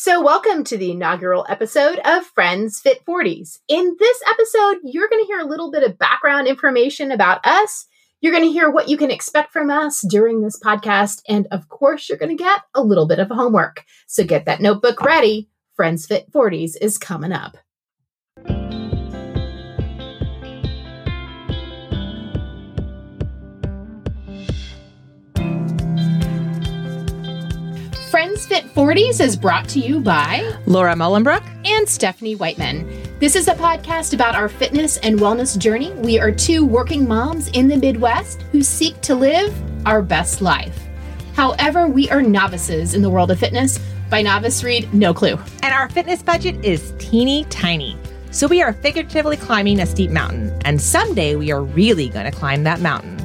So, welcome to the inaugural episode of Friends Fit 40s. In this episode, you're going to hear a little bit of background information about us. You're going to hear what you can expect from us during this podcast. And of course, you're going to get a little bit of homework. So, get that notebook ready. Friends Fit 40s is coming up. Fit 40s is brought to you by Laura Mullenbrook and Stephanie Whiteman. This is a podcast about our fitness and wellness journey. We are two working moms in the Midwest who seek to live our best life. However, we are novices in the world of fitness. By novice, read no clue. And our fitness budget is teeny tiny. So we are figuratively climbing a steep mountain, and someday we are really going to climb that mountain.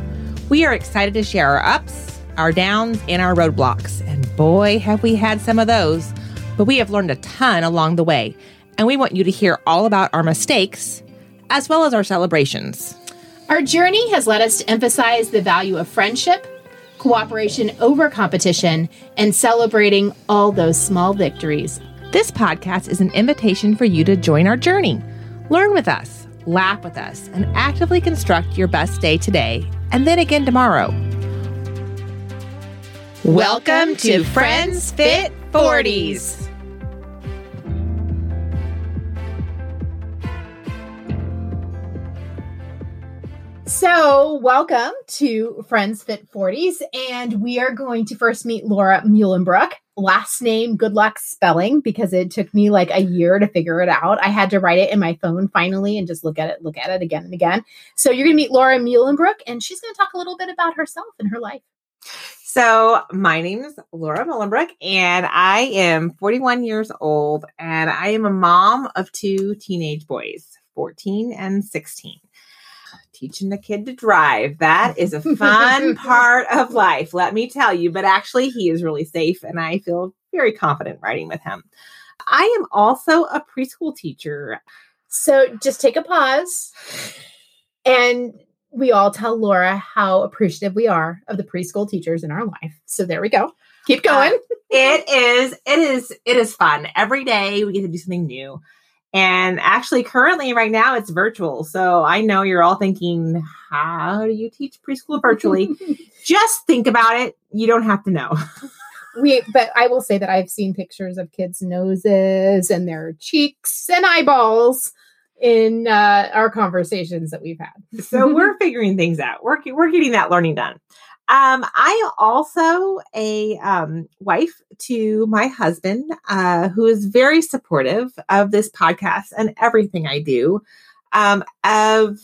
We are excited to share our ups, our downs, and our roadblocks. And boy, have we had some of those. But we have learned a ton along the way, and we want you to hear all about our mistakes as well as our celebrations. Our journey has led us to emphasize the value of friendship, cooperation over competition, and celebrating all those small victories. This podcast is an invitation for you to join our journey. Learn with us, laugh with us, and actively construct your best day today and then again tomorrow. Welcome to Friends Fit 40s. So, welcome to Friends Fit 40s, and we are going to first meet Laura Muhlenbrook. Last name, good luck spelling because it took me like a year to figure it out. I had to write it in my phone finally and just look at it, look at it again and again. So, you're going to meet Laura Muhlenbrook, and she's going to talk a little bit about herself and her life. So, my name is Laura Mullenbrook, and I am 41 years old, and I am a mom of two teenage boys, 14 and 16. Teaching a kid to drive, that is a fun part of life, let me tell you. But actually, he is really safe, and I feel very confident riding with him. I am also a preschool teacher. So, just take a pause and we all tell Laura how appreciative we are of the preschool teachers in our life. So there we go. Keep going. Uh, it is, it is, it is fun. Every day we get to do something new. And actually, currently, right now, it's virtual. So I know you're all thinking, how do you teach preschool virtually? Just think about it. You don't have to know. we, but I will say that I've seen pictures of kids' noses and their cheeks and eyeballs in uh, our conversations that we've had. so we're figuring things out. We're we're getting that learning done. Um, I also a um, wife to my husband, uh, who is very supportive of this podcast and everything I do. Um, of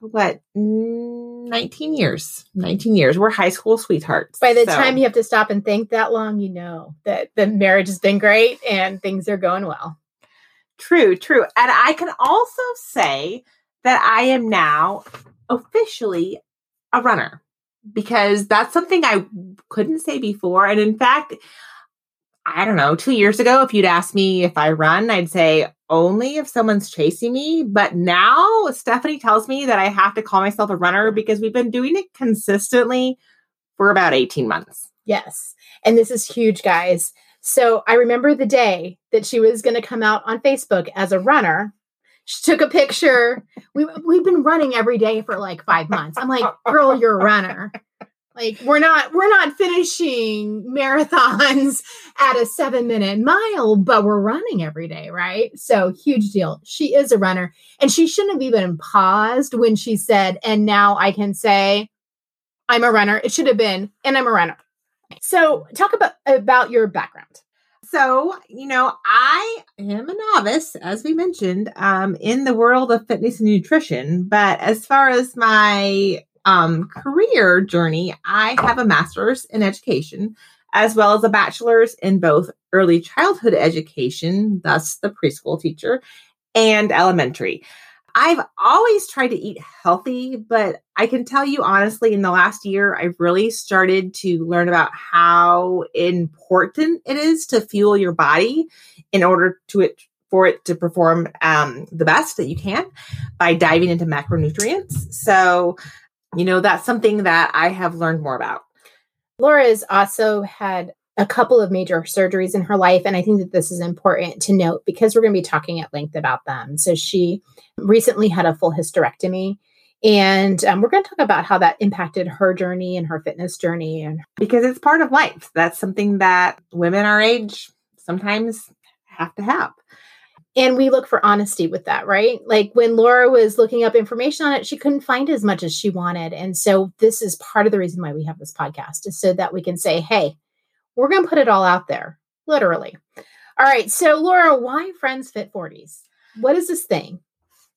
what 19 years 19 years we're high school sweethearts by the so. time you have to stop and think that long you know that the marriage has been great and things are going well True, true. And I can also say that I am now officially a runner because that's something I couldn't say before. And in fact, I don't know, two years ago, if you'd asked me if I run, I'd say only if someone's chasing me. But now Stephanie tells me that I have to call myself a runner because we've been doing it consistently for about 18 months. Yes. And this is huge, guys. So I remember the day that she was going to come out on Facebook as a runner. She took a picture. We we've been running every day for like five months. I'm like, girl, you're a runner. Like we're not we're not finishing marathons at a seven minute mile, but we're running every day, right? So huge deal. She is a runner, and she shouldn't have even paused when she said, "And now I can say, I'm a runner." It should have been, "And I'm a runner." So, talk about about your background. So, you know, I am a novice, as we mentioned, um, in the world of fitness and nutrition. But as far as my um, career journey, I have a master's in education, as well as a bachelor's in both early childhood education, thus the preschool teacher, and elementary. I've always tried to eat healthy, but I can tell you honestly, in the last year, I've really started to learn about how important it is to fuel your body in order to it for it to perform um, the best that you can by diving into macronutrients. So, you know, that's something that I have learned more about. Laura has also had a couple of major surgeries in her life. And I think that this is important to note because we're going to be talking at length about them. So she recently had a full hysterectomy. And um, we're going to talk about how that impacted her journey and her fitness journey. And because it's part of life. That's something that women our age sometimes have to have. And we look for honesty with that, right? Like when Laura was looking up information on it, she couldn't find as much as she wanted. And so this is part of the reason why we have this podcast is so that we can say, hey, we're going to put it all out there, literally. All right. So, Laura, why Friends Fit 40s? What is this thing?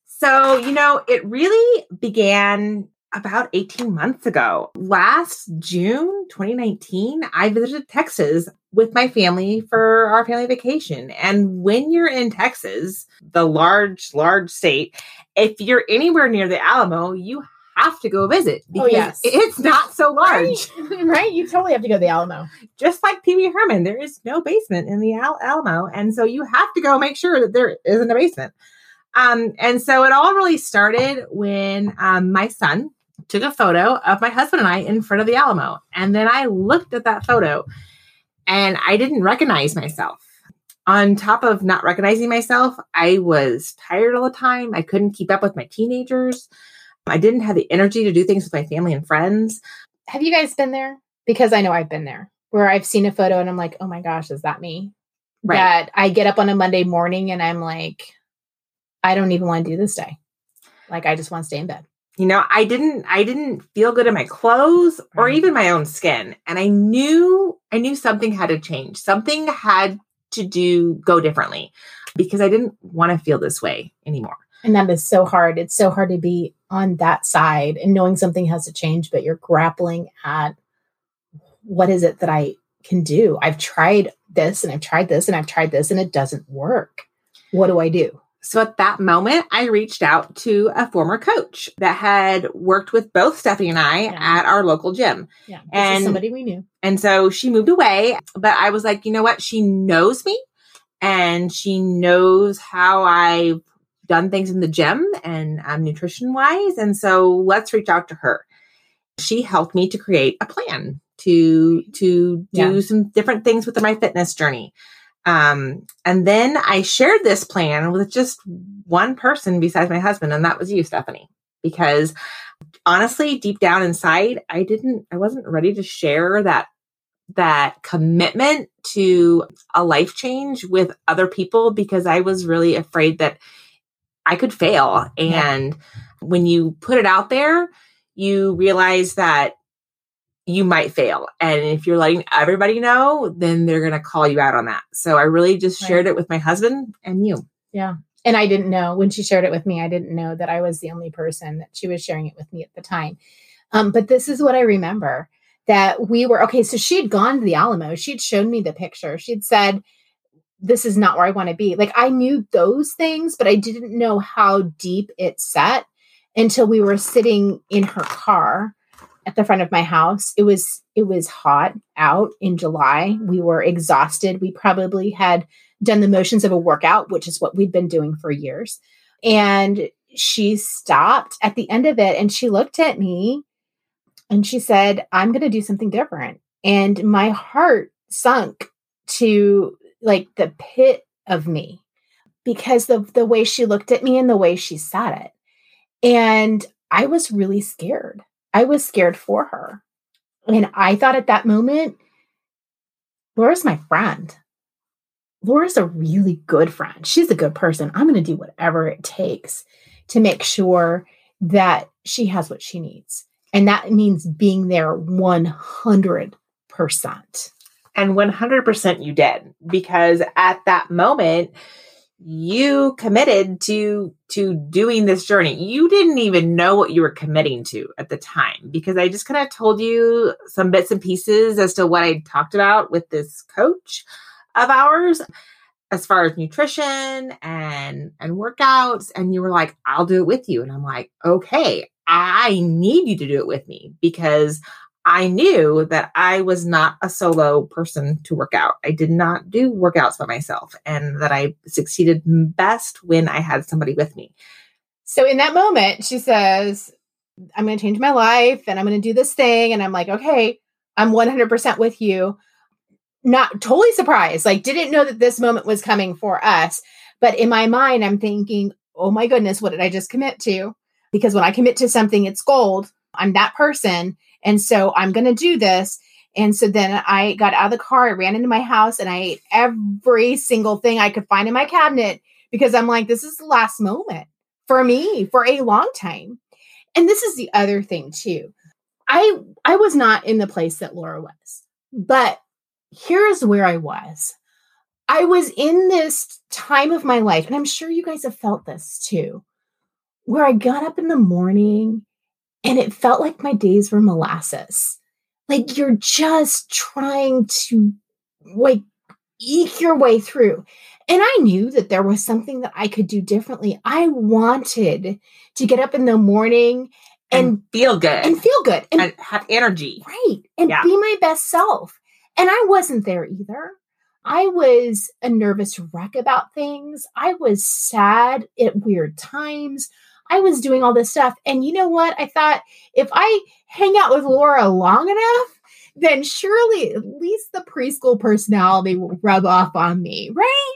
So, you know, it really began about 18 months ago. Last June 2019, I visited Texas with my family for our family vacation. And when you're in Texas, the large, large state, if you're anywhere near the Alamo, you have to go visit Oh, yes. it's not so large. Right? right? You totally have to go to the Alamo. Just like Pee Wee Herman, there is no basement in the Al- Alamo. And so you have to go make sure that there isn't a basement. Um, and so it all really started when um, my son took a photo of my husband and I in front of the Alamo. And then I looked at that photo and I didn't recognize myself. On top of not recognizing myself, I was tired all the time. I couldn't keep up with my teenagers. I didn't have the energy to do things with my family and friends. Have you guys been there? Because I know I've been there where I've seen a photo and I'm like, oh my gosh, is that me? Right. That I get up on a Monday morning and I'm like, I don't even want to do this day. Like, I just want to stay in bed. you know i didn't i didn't feel good in my clothes or Right. even my own skin and i knew i knew something had to change something had to do go differently because i didn't want to feel this way anymore And that is so hard. It's so hard to be on that side and knowing something has to change, but you're grappling at what is it that I can do? I've tried this and I've tried this and I've tried this and it doesn't work. What do I do? so at that moment i reached out to a former coach that had worked with both stephanie and i Yeah. at our local gym Yeah. And- somebody we knew. And so she moved away, but I was like, you know what? She knows me and she knows how I've done things in the gym and um, nutrition wise. And so let's reach out to her. She helped me to create a plan to to do Yeah. some different things with my fitness journey. Um, and then I shared this plan with just one person besides my husband, and that was you, Stephanie, because honestly, deep down inside, I didn't, I wasn't ready to share that that commitment to a life change with other people because I was really afraid that I could fail. Yeah. And when you put it out there, you realize that you might fail. And if you're letting everybody know, then they're going to call you out on that. So I really just Right. shared it with my husband and you. Yeah. And I didn't know when she shared it with me, I didn't know that I was the only person that she was sharing it with me at the time. Um, but this is what I remember that we were okay. So she had gone to the Alamo. She'd shown me the picture. She'd said, This is not where I want to be. Like I knew those things, but I didn't know how deep it set until we were sitting in her car at the front of my house. It was it was hot out in July. We were exhausted. We probably had done the motions of a workout, which is what we'd been doing for years. And she stopped at the end of it and she looked at me and she said, I'm going to do something different. And my heart sunk to like the pit of me because of the way she looked at me and the way she said it. And I was really scared. I was scared for her. And I thought at that moment, Laura's my friend. Laura's a really good friend. She's a good person. I'm going to do whatever it takes to make sure that she has what she needs. And that means being there 100%. And 100% you did because at that moment you committed to to doing this journey. You didn't even know what you were committing to at the time because I just kind of told you some bits and pieces as to what I talked about with this coach of ours as far as nutrition and and workouts and you were like I'll do it with you and I'm like okay I need you to do it with me because I knew that I was not a solo person to work out. I did not do workouts by myself and that I succeeded best when I had somebody with me. So in that moment, she says, I'm going to change my life and I'm going to do this thing. And I'm like, okay, I'm 100% with you. not totally surprised, like didn't know that this moment was coming for us. But in my mind, I'm thinking, oh my goodness, what did I just commit to? Because when I commit to something, it's gold. I'm that person. And so I'm going to do this. And so then I got out of the car, I ran into my house, and I ate every single thing I could find in my cabinet because I'm like, this is the last moment for me for a long time. And this is the other thing too. I I was not in the place that Laura was. But here's where I was. I was in this time of my life, and I'm sure you guys have felt this too, where I got up in the morning and it felt like my days were molasses. Like you're just trying to like eke your way through. And I knew that there was something that I could do differently. I wanted to get up in the morning and, and feel good and feel good and, and have energy. Right. And yeah. be my best self. And I wasn't there either. I was a nervous wreck about things. I was sad at weird times. I was doing all this stuff. And you know what? I thought if I hang out with Laura long enough, then surely at least the preschool personality will rub off on me, right?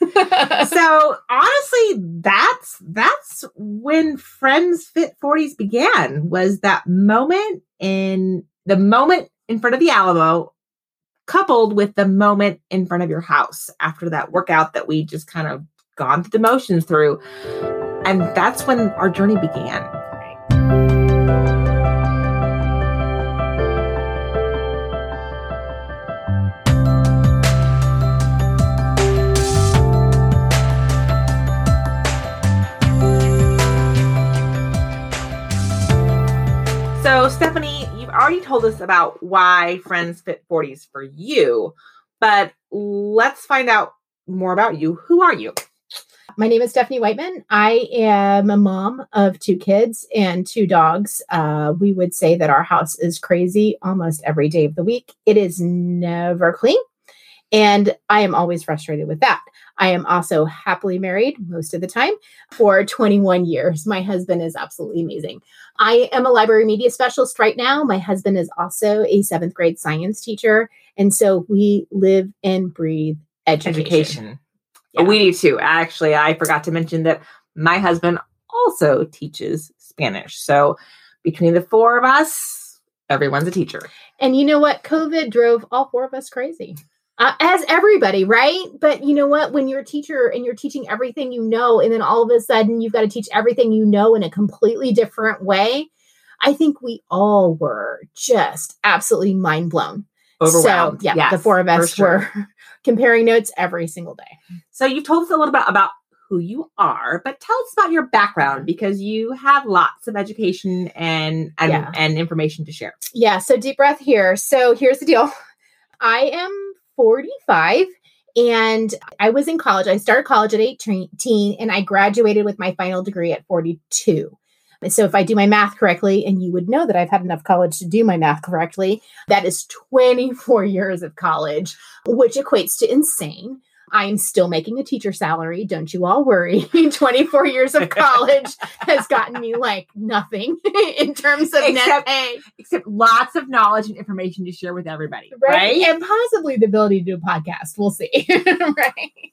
so honestly, that's that's when Friends Fit 40s began, was that moment in the moment in front of the Alamo coupled with the moment in front of your house after that workout that we just kind of gone through the motions through. And that's when our journey began. So, Stephanie, you've already told us about why Friends Fit 40s for you, but let's find out more about you. Who are you? My name is Stephanie Whiteman. I am a mom of two kids and two dogs. Uh, we would say that our house is crazy almost every day of the week. It is never clean. And I am always frustrated with that. I am also happily married most of the time for 21 years. My husband is absolutely amazing. I am a library media specialist right now. My husband is also a seventh grade science teacher. And so we live and breathe education. education. Yeah. We do too. Actually, I forgot to mention that my husband also teaches Spanish. So between the four of us, everyone's a teacher. And you know what? COVID drove all four of us crazy. Uh, as everybody, right? But you know what? When you're a teacher and you're teaching everything you know, and then all of a sudden you've got to teach everything you know in a completely different way, I think we all were just absolutely mind blown. Overwhelmed. So, yeah, yes, the four of us sure. were comparing notes every single day. So you've told us a little bit about who you are, but tell us about your background because you have lots of education and and, yeah. and information to share. Yeah, so deep breath here. So here's the deal. I am 45 and I was in college. I started college at 18 and I graduated with my final degree at 42. So if I do my math correctly, and you would know that I've had enough college to do my math correctly, that is 24 years of college, which equates to insane. I'm still making a teacher salary. Don't you all worry. 24 years of college has gotten me like nothing in terms of except, net pay. Except lots of knowledge and information to share with everybody. Right? right? And possibly the ability to do a podcast. We'll see. right.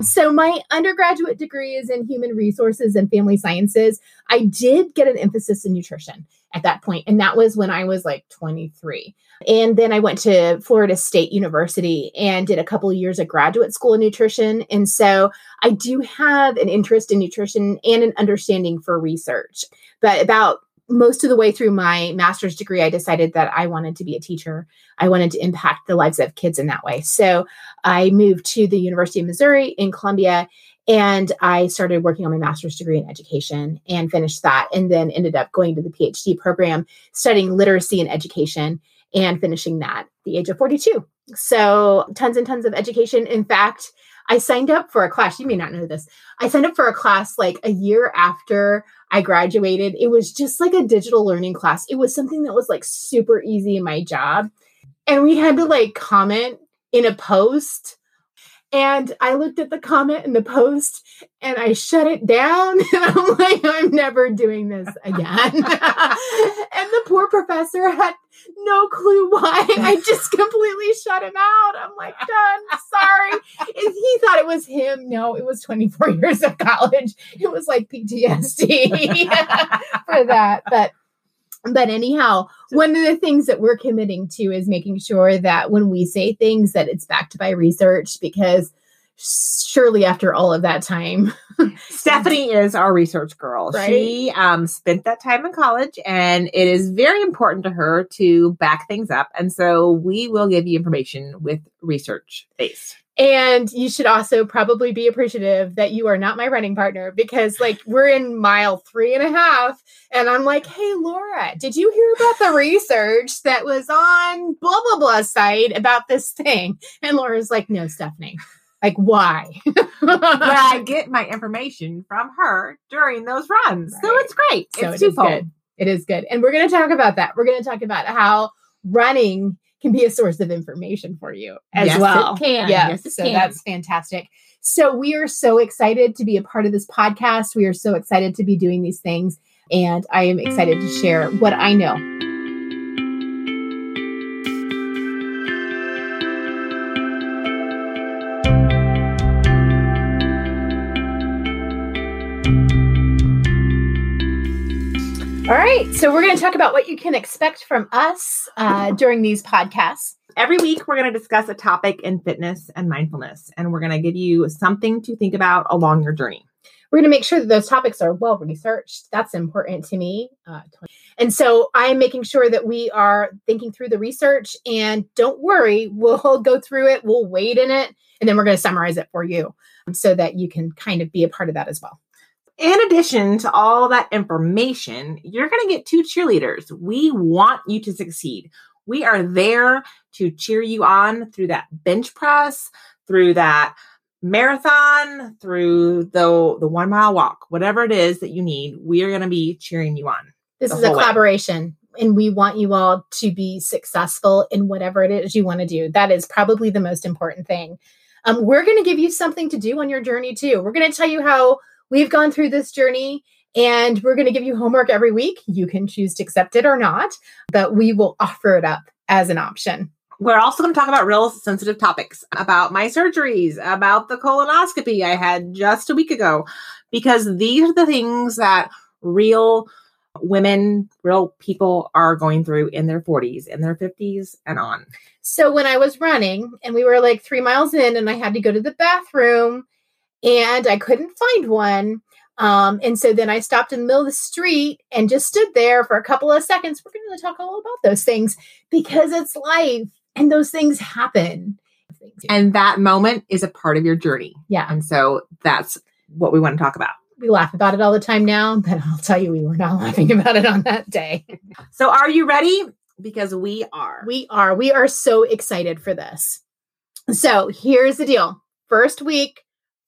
So my undergraduate degree is in human resources and family sciences. I did get an emphasis in nutrition at that point, and that was when I was like 23. And then I went to Florida State University and did a couple of years of graduate school in nutrition. And so I do have an interest in nutrition and an understanding for research. But about most of the way through my master's degree, I decided that I wanted to be a teacher. I wanted to impact the lives of kids in that way. So I moved to the University of Missouri in Columbia and I started working on my master's degree in education and finished that, and then ended up going to the PhD program studying literacy and education and finishing that at the age of 42. So, tons and tons of education. In fact, I signed up for a class. You may not know this. I signed up for a class like a year after I graduated. It was just like a digital learning class. It was something that was like super easy in my job. And we had to like comment in a post And I looked at the comment in the post and I shut it down. And I'm like, I'm never doing this again. and the poor professor had no clue why. I just completely shut him out. I'm like, done. Sorry. And he thought it was him. No, it was 24 years of college. It was like PTSD for that. But but anyhow one of the things that we're committing to is making sure that when we say things that it's backed by research because surely after all of that time stephanie is our research girl. Right? she um, spent that time in college and it is very important to her to back things up. And so we will give you information with research based and you should also probably be appreciative that you are not my running partner because, like, we're in mile three and a half. And I'm like, hey, Laura, did you hear about the research that was on blah, blah, blah site about this thing? And Laura's like, no, Stephanie. Like, why? but I get my information from her during those runs. Right. So it's great. So it's it twofold. Good. It is good. And we're going to talk about that. We're going to talk about how running can be a source of information for you as yes, well. It can. Yeah, yes, it so can. that's fantastic. So we are so excited to be a part of this podcast. We are so excited to be doing these things, and I am excited to share what I know. All right, so we're going to talk about what you can expect from us uh, during these podcasts. Every week, we're going to discuss a topic in fitness and mindfulness, and we're going to give you something to think about along your journey. We're going to make sure that those topics are well researched. That's important to me. Uh, and so I'm making sure that we are thinking through the research. And don't worry, we'll go through it, we'll wade in it, and then we're going to summarize it for you so that you can kind of be a part of that as well. In addition to all that information, you're going to get two cheerleaders. We want you to succeed. We are there to cheer you on through that bench press, through that marathon, through the the 1 mile walk, whatever it is that you need, we are going to be cheering you on. This is a collaboration and we want you all to be successful in whatever it is you want to do. That is probably the most important thing. Um, we're going to give you something to do on your journey too. We're going to tell you how we've gone through this journey and we're going to give you homework every week. You can choose to accept it or not, but we will offer it up as an option. We're also going to talk about real sensitive topics about my surgeries, about the colonoscopy I had just a week ago, because these are the things that real women, real people are going through in their 40s, in their 50s, and on. So when I was running and we were like three miles in and I had to go to the bathroom and I couldn't find one. Um, and so then I stopped in the middle of the street and just stood there for a couple of seconds. We're going to talk all about those things because it's life and those things happen. And that moment is a part of your journey. Yeah. And so that's what we want to talk about. We laugh about it all the time now, but I'll tell you, we were not laughing about it on that day. so are you ready? Because we are. We are. We are so excited for this. So here's the deal. First week,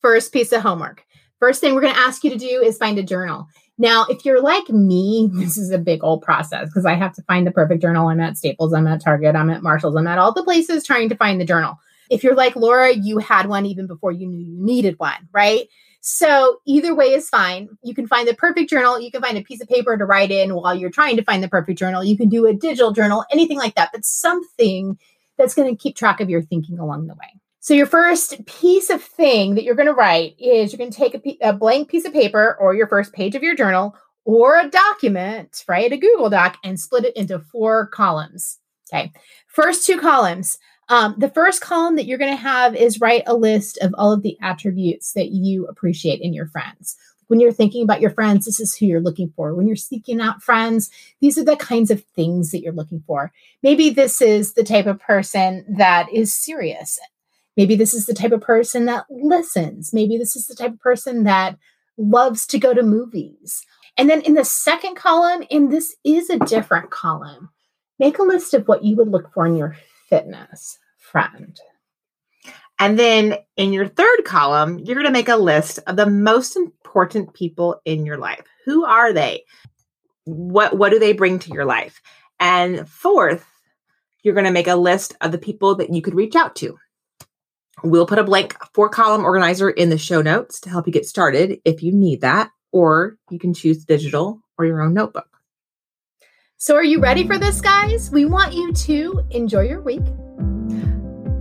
first piece of homework. First thing we're going to ask you to do is find a journal. Now, if you're like me, this is a big old process because I have to find the perfect journal. I'm at Staples, I'm at Target, I'm at Marshalls, I'm at all the places trying to find the journal. If you're like Laura, you had one even before you knew you needed one, right? So either way is fine. You can find the perfect journal. You can find a piece of paper to write in while you're trying to find the perfect journal. You can do a digital journal, anything like that, but something that's going to keep track of your thinking along the way. So your first piece of thing that you're going to write is you're going to take a, blank piece of paper or your first page of your journal or a document, right? A Google Doc and split it into four columns. Okay. First two columns. Um, the first column that you're going to have is write a list of all of the attributes that you appreciate in your friends. When you're thinking about your friends, this is who you're looking for. When you're seeking out friends, these are the kinds of things that you're looking for. Maybe this is the type of person that is serious Maybe this is the type of person that listens. Maybe this is the type of person that loves to go to movies. And then in the second column, and this is a different column, make a list of what you would look for in your fitness friend. And then in your third column, you're going to make a list of the most important people in your life. Who are they? What what do they bring to your life? And fourth, you're going to make a list of the people that you could reach out to. We'll put a blank four column organizer in the show notes to help you get started if you need that, or you can choose digital or your own notebook. So, are you ready for this, guys? We want you to enjoy your week,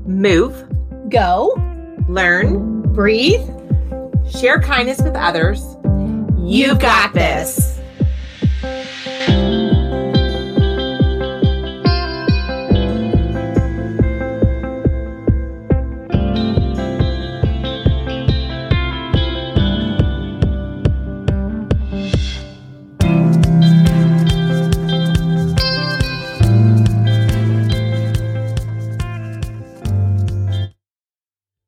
Move, go, learn, breathe. share kindness with others. You've got this.